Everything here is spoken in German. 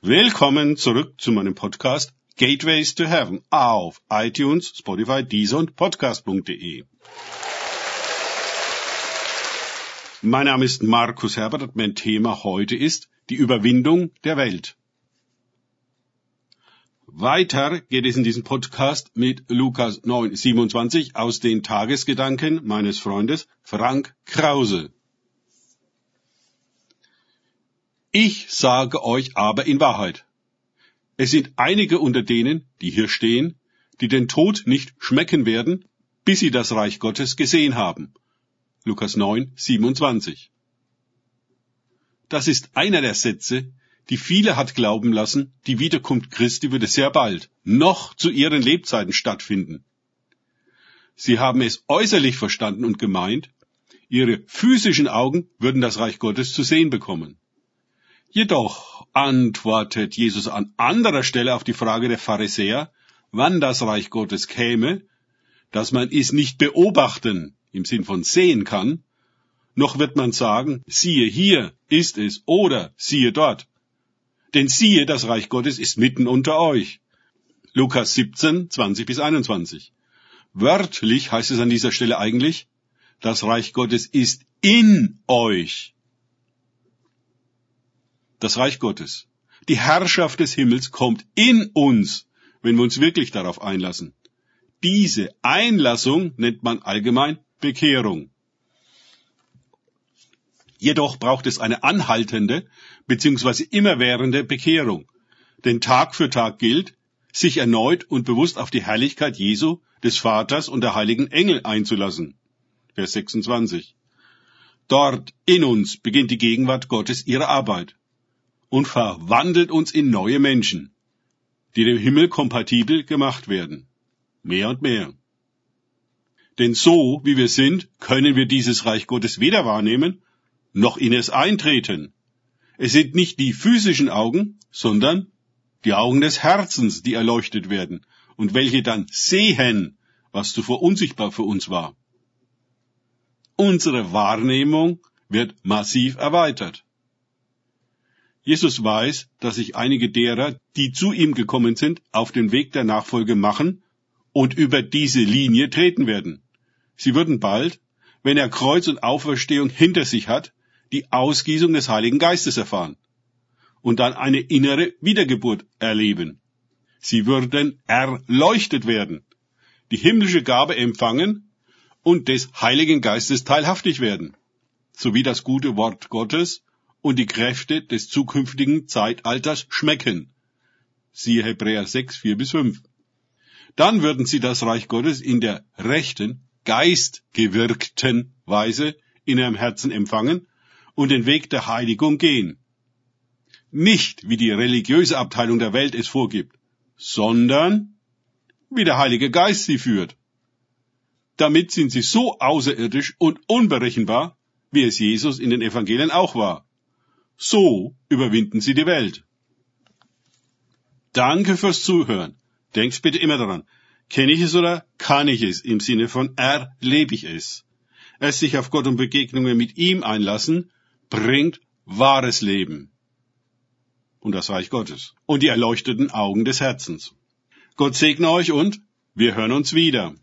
Willkommen zurück zu meinem Podcast Gateways to Heaven auf iTunes, Spotify, Deezer und Podcast.de. Mein Name ist Markus Herbert und mein Thema heute ist die Überwindung der Welt. Weiter geht es in diesem Podcast mit Lukas 9, 27 aus den Tagesgedanken meines Freundes Frank Krause. Ich sage euch aber in Wahrheit. Es sind einige unter denen, die hier stehen, die den Tod nicht schmecken werden, bis sie das Reich Gottes gesehen haben. Lukas 9, 27. Das ist einer der Sätze, die viele hat glauben lassen, die Wiederkunft Christi würde sehr bald, noch zu ihren Lebzeiten stattfinden. Sie haben es äußerlich verstanden und gemeint, ihre physischen Augen würden das Reich Gottes zu sehen bekommen. Jedoch antwortet Jesus an anderer Stelle auf die Frage der Pharisäer, wann das Reich Gottes käme, dass man es nicht beobachten im Sinn von sehen kann, noch wird man sagen, siehe hier ist es oder siehe dort. Denn siehe, das Reich Gottes ist mitten unter euch. Lukas 17, 20 bis 21. Wörtlich heißt es an dieser Stelle eigentlich, das Reich Gottes ist in euch das Reich Gottes. Die Herrschaft des Himmels kommt in uns, wenn wir uns wirklich darauf einlassen. Diese Einlassung nennt man allgemein Bekehrung. Jedoch braucht es eine anhaltende bzw. immerwährende Bekehrung. Denn Tag für Tag gilt, sich erneut und bewusst auf die Herrlichkeit Jesu, des Vaters und der heiligen Engel einzulassen. Vers 26. Dort in uns beginnt die Gegenwart Gottes ihre Arbeit und verwandelt uns in neue Menschen, die dem Himmel kompatibel gemacht werden. Mehr und mehr. Denn so, wie wir sind, können wir dieses Reich Gottes weder wahrnehmen, noch in es eintreten. Es sind nicht die physischen Augen, sondern die Augen des Herzens, die erleuchtet werden und welche dann sehen, was zuvor unsichtbar für uns war. Unsere Wahrnehmung wird massiv erweitert. Jesus weiß, dass sich einige derer, die zu ihm gekommen sind, auf den Weg der Nachfolge machen und über diese Linie treten werden. Sie würden bald, wenn er Kreuz und Auferstehung hinter sich hat, die Ausgießung des Heiligen Geistes erfahren und dann eine innere Wiedergeburt erleben. Sie würden erleuchtet werden, die himmlische Gabe empfangen und des Heiligen Geistes teilhaftig werden, sowie das gute Wort Gottes und die Kräfte des zukünftigen Zeitalters schmecken. Siehe Hebräer 6, 4 bis 5. Dann würden sie das Reich Gottes in der rechten, geistgewirkten Weise in ihrem Herzen empfangen und den Weg der Heiligung gehen. Nicht wie die religiöse Abteilung der Welt es vorgibt, sondern wie der Heilige Geist sie führt. Damit sind sie so außerirdisch und unberechenbar, wie es Jesus in den Evangelien auch war. So überwinden Sie die Welt. Danke fürs Zuhören. Denkt bitte immer daran. Kenne ich es oder kann ich es? Im Sinne von erlebe ich es. Es sich auf Gott und Begegnungen mit ihm einlassen, bringt wahres Leben. Und das Reich Gottes. Und die erleuchteten Augen des Herzens. Gott segne euch und wir hören uns wieder.